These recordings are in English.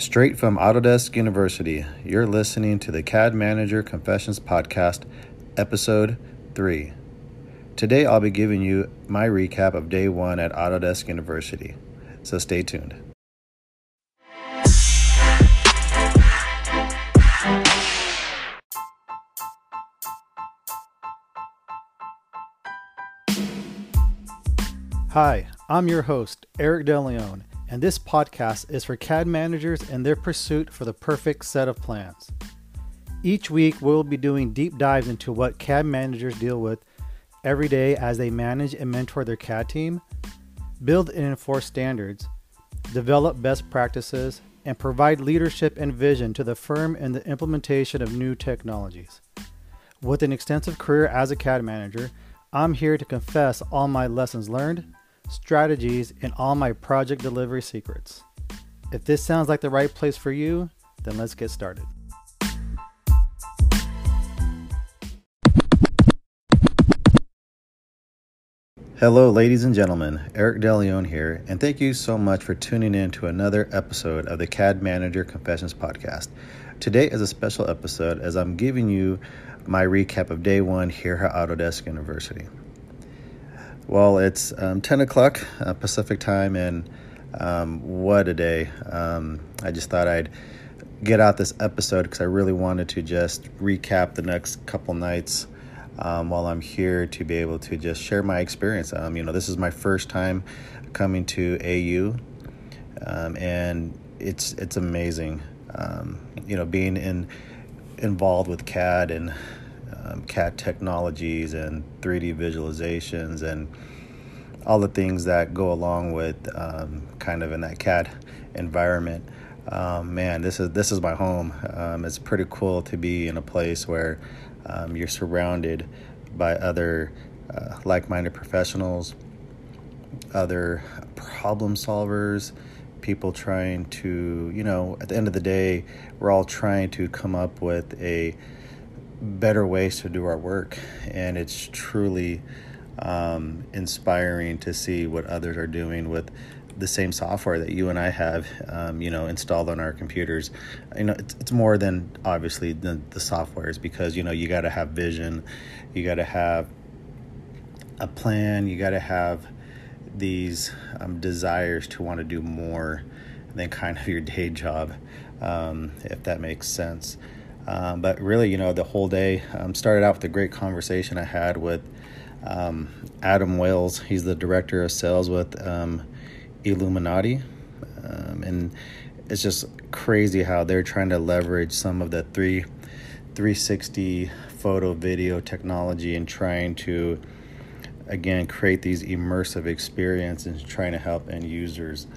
Straight from Autodesk University, you're listening to the CAD Manager Confessions Podcast, Episode 3. Today I'll be giving you my recap of day one at Autodesk University, so stay tuned. Hi, I'm your host, Eric DeLeon and this podcast is for CAD managers and their pursuit for the perfect set of plans. Each week, we'll be doing deep dives into what CAD managers deal with every day as they manage and mentor their CAD team, build and enforce standards, develop best practices, and provide leadership and vision to the firm in the implementation of new technologies. With an extensive career as a CAD manager, I'm here to confess all my lessons learned strategies, and all my project delivery secrets. If this sounds like the right place for you, then let's get started. Hello, ladies and gentlemen. Eric DeLeon here, and thank you so much for tuning in to another episode of the CAD Manager Confessions podcast. Today is a special episode as I'm giving you my recap of day one here at Autodesk University. Well, it's um, 10 o'clock uh, Pacific time, and um, what a day. Um, I just thought I'd get out this episode because I really wanted to just recap the next couple nights um, while I'm here to be able to just share my experience. Um, you know, this is my first time coming to AU, um, and it's it's amazing. you know, being in involved with CAD and um, CAD technologies and 3D visualizations and all the things that go along with um, kind of in that CAD environment. Um, man, this is this is my home. Um, it's pretty cool to be in a place where um, you're surrounded by other uh, like-minded professionals, other problem solvers, people trying to, you know, at the end of the day, we're all trying to come up with a better ways to do our work. And it's truly um, inspiring to see what others are doing with the same software that you and I have, um, you know, installed on our computers. You know, it's, it's more than obviously the, the software is because, you know, you got to have vision, you got to have a plan, you got to have these um, desires to want to do more than kind of your day job, um, if that makes sense. Um, but really, you know, the whole day um, started out with a great conversation I had with um, Adam Wales. He's the director of sales with um, Illuminati. Um, and it's just crazy how they're trying to leverage some of the three, 360 photo video technology and trying to, again, create these immersive experiences trying to help end users.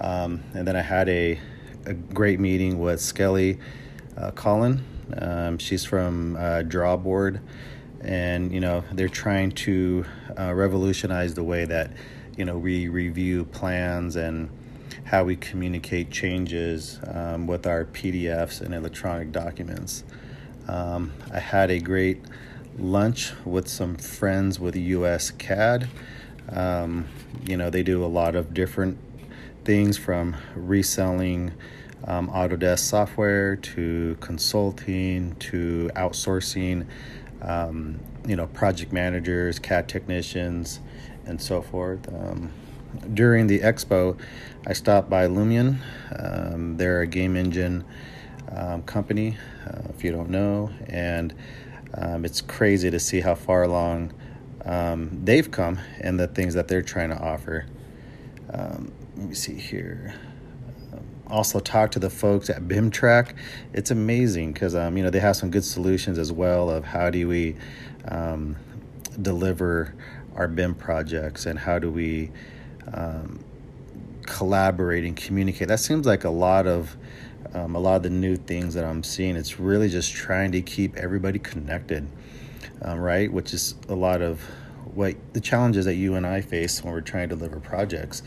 Um, and then I had a, a great meeting with Skelly uh, Colin um, she's from uh, Drawboard, and you know they're trying to uh, revolutionize the way that you know we review plans and how we communicate changes um, with our PDFs and electronic documents. Um, I had a great lunch with some friends with US CAD. Um, you know, they do a lot of different things from reselling um, Autodesk software to consulting to outsourcing, um, you know, project managers, CAD technicians, and so forth. Um, during the expo, I stopped by Lumion. Um, they're a game engine um, company, uh, if you don't know, and um, it's crazy to see how far along they've come and the things that they're trying to offer. let me see here also talk to the folks at BIMTrack. It's amazing because um, you know they have some good solutions as well of how do we um, deliver our BIM projects and how do we um, collaborate and communicate. That seems like a lot of um, a lot of the new things that I'm seeing. It's really just trying to keep everybody connected, um, right? Which is a lot of what the challenges that you and I face when we're trying to deliver projects.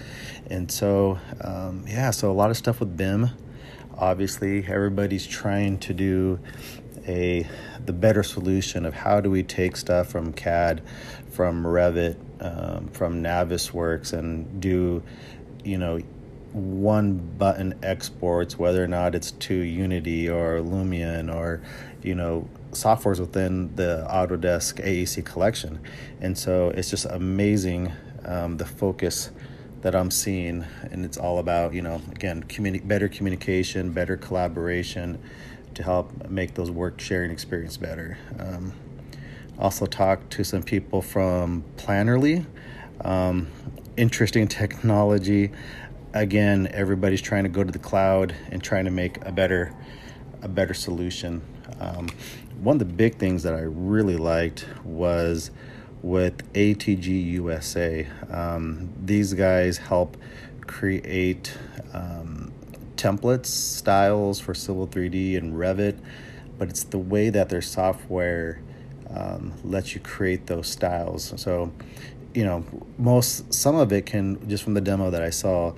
And so, um, yeah, so a lot of stuff with BIM. Obviously, everybody's trying to do a the better solution of how do we take stuff from CAD, from Revit, um, from Navisworks, and do you know one button exports, whether or not it's to Unity or Lumion or, you know, softwares within the Autodesk AEC collection. And so it's just amazing um, the focus that I'm seeing. And it's all about, you know, again, communi- better communication, better collaboration to help make those work sharing experience better. Um, also talked to some people from Plannerly. Um, interesting technology. Again, everybody's trying to go to the cloud and trying to make a better a better solution. Um, one of the big things that I really liked was with ATG USA. Um, these guys help create um, templates, styles for Civil 3D and Revit, but it's the way that their software um, lets you create those styles. So, you know, most some of it can just from the demo that I saw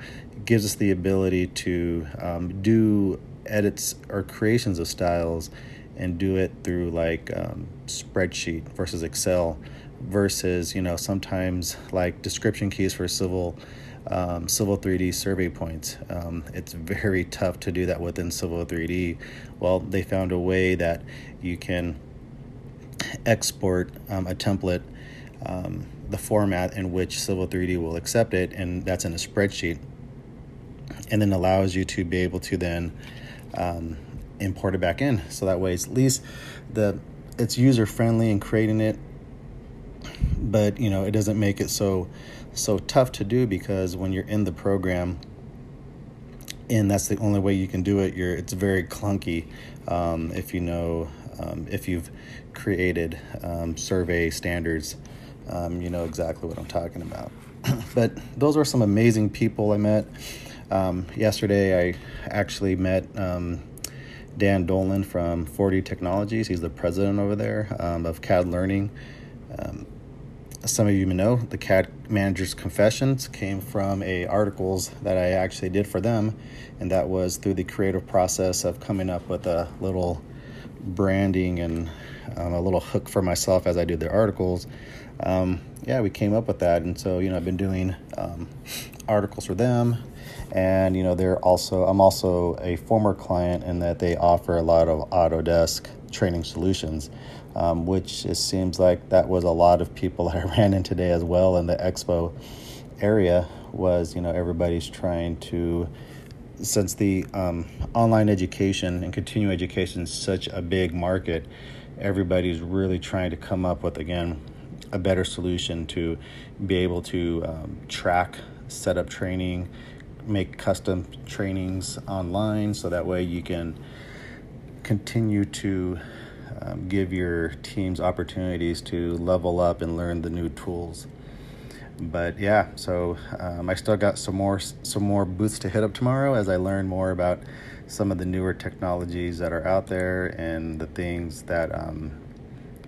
gives us the ability to um, do edits or creations of styles and do it through like um, spreadsheet versus Excel versus you know sometimes like description keys for civil um, civil 3d survey points. Um, it's very tough to do that within civil 3d well they found a way that you can export um, a template um, the format in which civil 3d will accept it and that's in a spreadsheet and then allows you to be able to then um, import it back in. So that way it's at least the it's user friendly in creating it but you know it doesn't make it so so tough to do because when you're in the program and that's the only way you can do it you're it's very clunky um, if you know um, if you've created um, survey standards um, you know exactly what i'm talking about. But those were some amazing people i met. Um, yesterday i actually met um, dan dolan from 4d technologies he's the president over there of cad learning some of you may know the CAD Manager's Confessions came from a articles that I actually did for them, and that was through the creative process of coming up with a little branding and um, a little hook for myself as I do the articles. Um, yeah, we came up with that, and so you know I've been doing um, articles for them, and you know they're also I'm also a former client in that they offer a lot of Autodesk training solutions um, which it seems like that was a lot of people that I ran in today as well in the expo area. Was you know everybody's trying to since the um, online education and continuing education is such a big market, everybody's really trying to come up with again a better solution to be able to um, track, set up training, make custom trainings online, so that way you can continue to um, give your teams opportunities to level up and learn the new tools. But yeah, so um, I still got some more some more booths to hit up tomorrow as I learn more about some of the newer technologies that are out there and the things that um,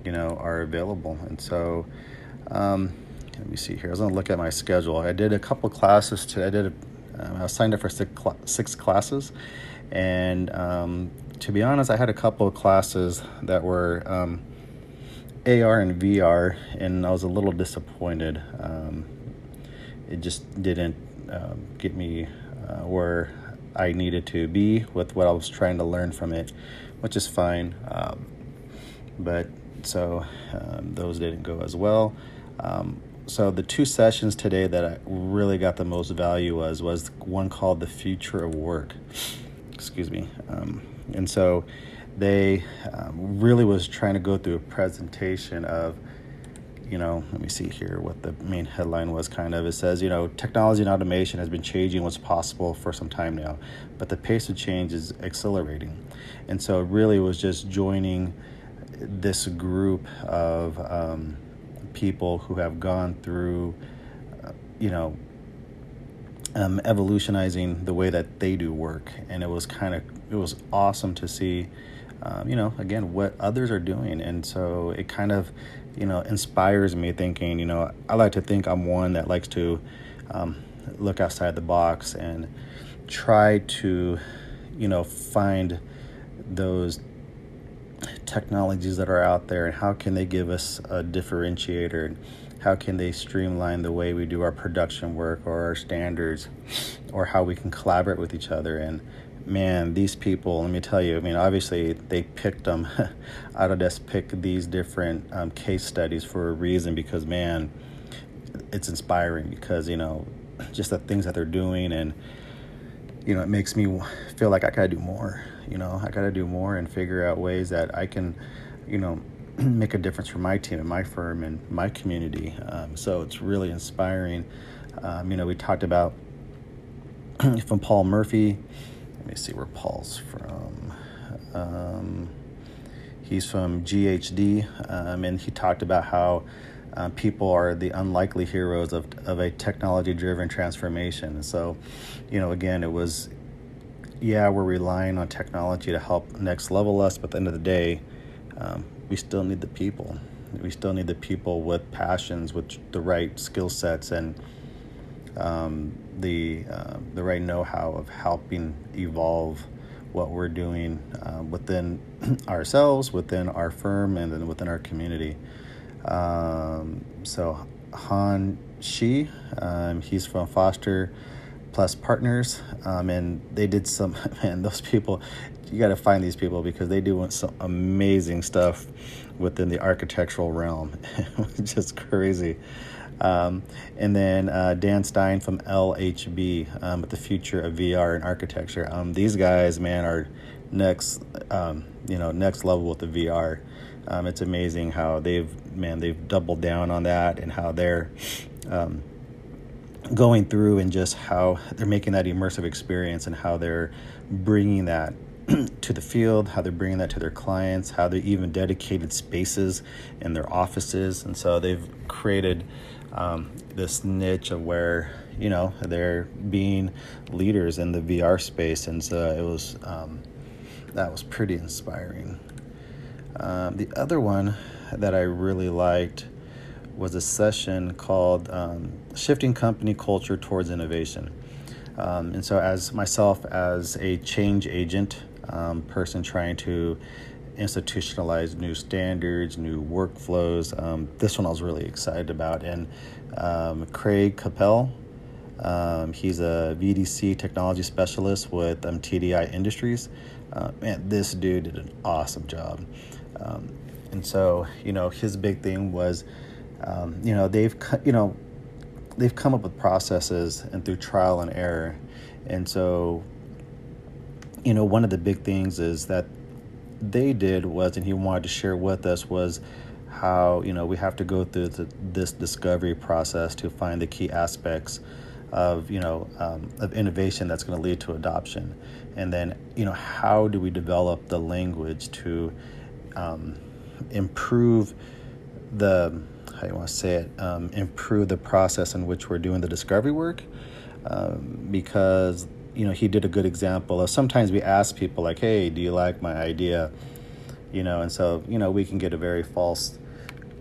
you know are available. And so um, let me see here. I was gonna look at my schedule. I did a couple classes. today. I did. A, um, I was signed up for six, cl- six classes, and um, to be honest, I had a couple of classes that were um, AR and VR, and I was a little disappointed. Um, it just didn't uh, get me uh, where I needed to be with what I was trying to learn from it, which is fine. Um, but so um, those didn't go as well. Um, so the two sessions today that I really got the most value was was one called the future of work. Excuse me. Um, and so they um, really was trying to go through a presentation of you know let me see here what the main headline was kind of it says you know technology and automation has been changing what's possible for some time now but the pace of change is accelerating and so it really was just joining this group of um, people who have gone through uh, you know um, evolutionizing the way that they do work. And it was kind of it was awesome to see um, you know again what others are doing. And so it kind of you know inspires me thinking you know i like to think i'm one that likes to um, look outside the box and try to you know find those technologies that are out there and how can they give us a differentiator? How can they streamline the way we do our production work or our standards or how we can collaborate with each other? And man these people let me tell you i mean obviously they picked them autodesk picked these different um, case studies for a reason because man it's inspiring because you know just the things that they're doing and you know it makes me feel like i gotta do more you know i gotta do more and figure out ways that i can you know make a difference for my team and my firm and my community. Um, so it's really inspiring. Um, you know, we talked about from Paul Murphy. Let me see where Paul's from. Um, he's from GHD, um, and he talked about how uh, people are the unlikely heroes of, of a technology driven transformation. So, you know, again, it was, yeah, we're relying on technology to help next level us, but at the end of the day, um, we still need the people. We still need the people with passions, with the right skill sets, and um, the uh, the right know-how of helping evolve what we're doing uh, within ourselves, within our firm, and then within our community. Um, so Han Shi, um, he's from Foster Plus Partners, um, and they did some man. Those people, you got to find these people because they do some amazing stuff within the architectural realm. It's just crazy. Um, and then uh, Dan Stein from LHB um, with the future of VR and architecture. Um, these guys, man, are next, um, you know, next level with the VR. Um, it's amazing how they've, man, they've doubled down on that and how they're going through and just how they're making that immersive experience and how they're bringing that to the field, how they're bringing that to their clients, how they even dedicated spaces in their offices. And so they've created um, this niche of where, you know, they're being leaders in the VR space. And so it was, um, that was pretty inspiring. Um, the other one that I really liked was a session called um, Shifting Company Culture Towards Innovation. Um, and so, as myself, as a change agent, um, person trying to institutionalize new standards, new workflows. Um, this one I was really excited about. And um, Craig Capel, um, he's a VDC technology specialist with TDI Industries. Uh, man, this dude did an awesome job. And so, you know, his big thing was, um, you know, they've, you know, they've come up with processes and through trial and error. And so you know, one of the big things is that they did was, and he wanted to share with us was how you know we have to go through the, this discovery process to find the key aspects of you know um, of innovation that's going to lead to adoption, and then you know how do we develop the language to um, improve the how you want to say it um, improve the process in which we're doing the discovery work um, because you know, he did a good example of sometimes we ask people like, "Hey, do you like my idea?" You know, and so you know we can get a very false,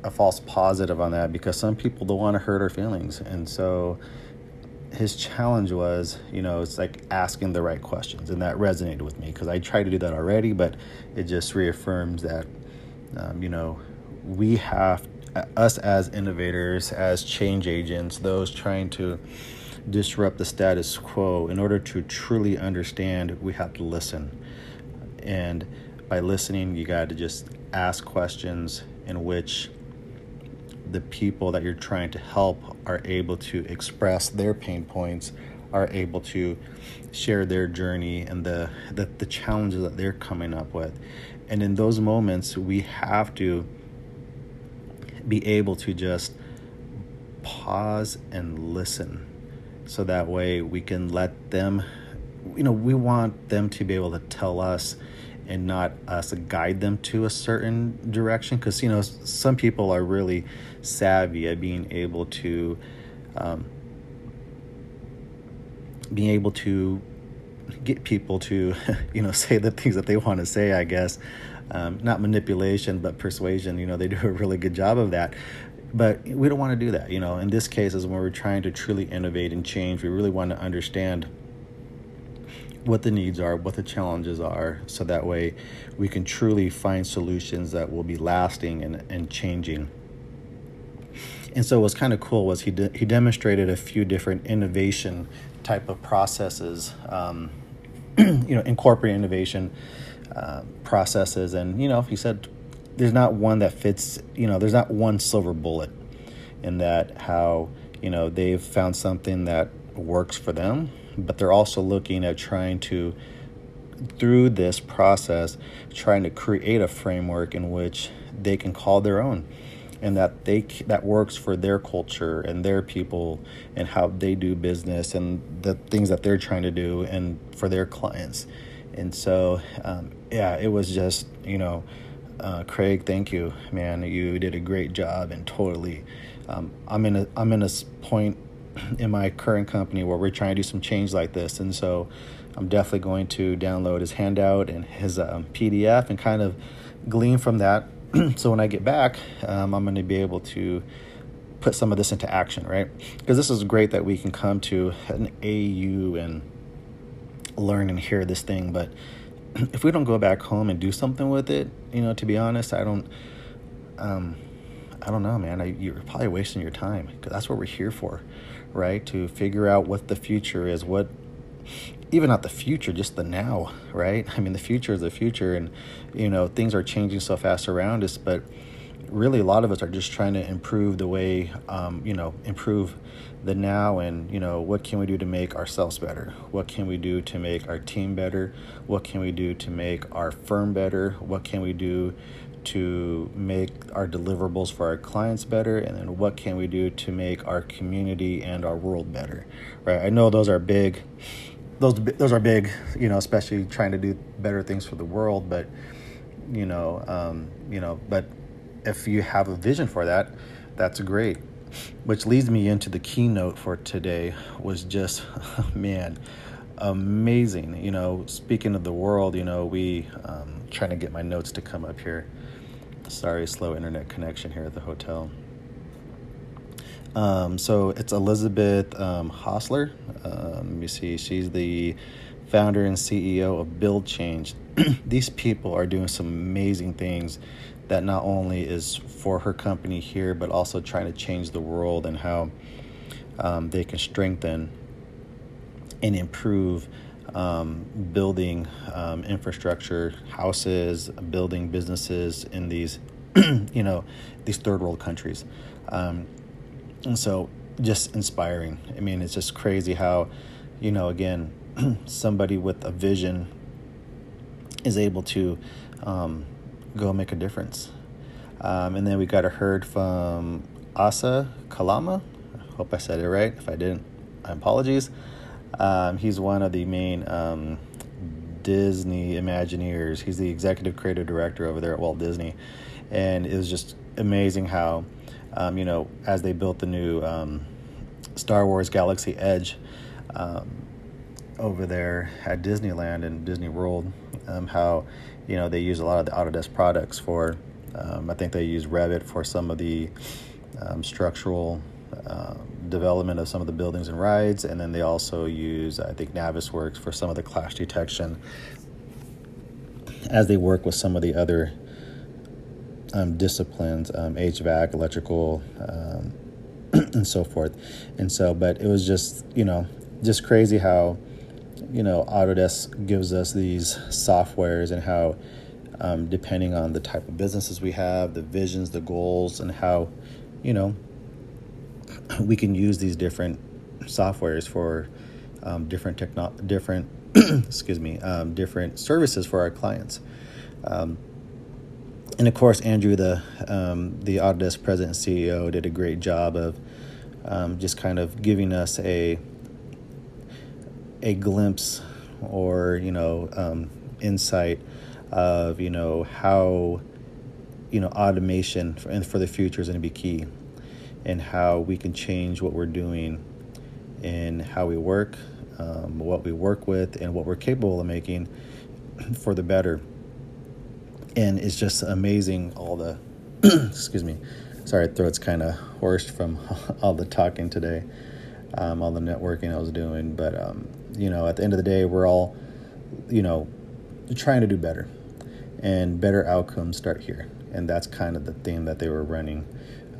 a false positive on that because some people don't want to hurt our feelings, and so his challenge was, you know, it's like asking the right questions, and that resonated with me because I tried to do that already, but it just reaffirms that, um, you know, we have us as innovators, as change agents, those trying to disrupt the status quo, in order to truly understand, we have to listen. And by listening, you got to just ask questions in which the people that you're trying to help are able to express their pain points, are able to share their journey and the, the, the challenges that they're coming up with. And in those moments, we have to be able to just pause and listen. So that way we can let them you know we want them to be able to tell us and not us guide them to a certain direction. Because you know some people are really savvy at being able to um, being able to get people to you know say the things that they want to say i guess um, not manipulation but persuasion you know they do a really good job of that. But we don't want to do that you know. In this case is when we're trying to truly innovate and change we really want to understand what the needs are what the challenges are so that way we can truly find solutions that will be lasting and, and changing. And so what's kind of cool was he de- he demonstrated a few different innovation type of processes, um, you know, incorporate innovation uh, processes, and you know, he said there's not one that fits, you know, there's not one silver bullet in that how you know they've found something that works for them, but they're also looking at trying to through this process trying to create a framework in which they can call their own and that they that works for their culture and their people and how they do business and the things that they're trying to do and for their clients and so um, yeah it was just you know uh, Craig thank you man. You did a great job and totally um, I'm in a I'm in a point in my current company where we're trying to do some change like this. And so I'm definitely going to download his handout and his um, PDF and kind of glean from that. So when I get back, um, I'm going to be able to put some of this into action, right? Because this is great that we can come to an AU and learn and hear this thing, but if we don't go back home and do something with it, you know, to be honest, I don't, um, I don't know, man. I, you're probably wasting your time because that's what we're here for, right? To figure out what the future is, what even not the future, just the now, right? I mean, the future is the future, and you know things are changing so fast around us. But really, a lot of us are just trying to improve the way, um, you know, improve the now, and you know, what can we do to make ourselves better? What can we do to make our team better? What can we do to make our firm better? What can we do to make our deliverables for our clients better and then what can we do to make our community and our world better right i know those are big those those are big, you know, especially trying to do better things for the world. But you know, um, you know, but if you have a vision for that, that's great. Which leads me into the keynote for today was just, man, amazing. You know, speaking of the world, you know, we um, trying to get my notes to come up here. Sorry, slow internet connection here at the hotel. Um, so it's Elizabeth um, Hausler. Um, me see. She's the founder and CEO of Build Change. These people are doing some amazing things that not only is for her company here, but also trying to change the world and how um, they can strengthen and improve um, building um, infrastructure, houses, building businesses in these, you know, these third world countries. Um, and so just inspiring. I mean, it's just crazy how, you know, again, somebody with a vision is able to um, go make a difference. Um, and then we got a heard from Asa Kalama. I hope I said it right. If I didn't, my apologies. Um, he's one of the main um, Disney Imagineers. He's the executive creative director over there at Walt Disney. And it was just amazing how um, you know, as they built the new um, Star Wars Galaxy Edge um, over there at Disneyland and Disney World, um, how, you know, they use a lot of the Autodesk products for, um, I think they use Revit for some of the um, structural uh, development of some of the buildings and rides, and then they also use, I think, Navisworks for some of the clash detection as they work with some of the other um, disciplines, um, HVAC, electrical, and so forth. And so, but it was just, you know, just crazy how, you know, Autodesk gives us these softwares and how, um, depending on the type of businesses we have, the visions, the goals, and how, you know, we can use these different softwares for um, different techno, different, excuse me, um, different services for our clients. Um, and of course, Andrew, the um, the Autodesk president and CEO, did a great job of um, just kind of giving us a a glimpse or you know um, insight of you know how you know automation for, and for the future is going to be key, and how we can change what we're doing and how we work, um, what we work with, and what we're capable of making for the better. And it's just amazing all the excuse me sorry throat's kind of hoarse from all the talking today um, all the networking i was doing but um, you know at the end of the day we're all you know trying to do better and better outcomes start here and that's kind of the theme that they were running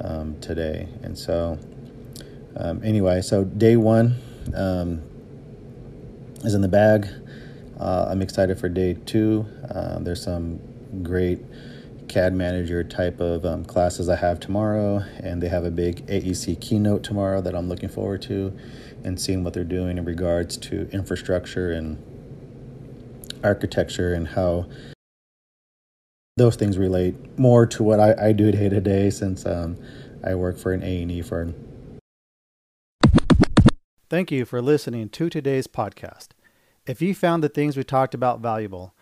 um, today. And so, um, anyway, so day one um, is in the bag. Uh, I'm excited for day two. Uh, there's some great CAD manager type of um, classes I have tomorrow, and they have a big AEC keynote tomorrow that I'm looking forward to and seeing what they're doing in regards to infrastructure and architecture and how those things relate more to what I, I do day to day since um, I work for an A&E firm. Thank you for listening to today's podcast. If you found the things we talked about valuable,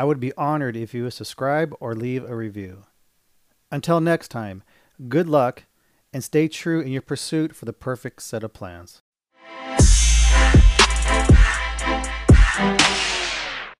I would be honored if you would subscribe or leave a review. Until next time, good luck and stay true in your pursuit for the perfect set of plans.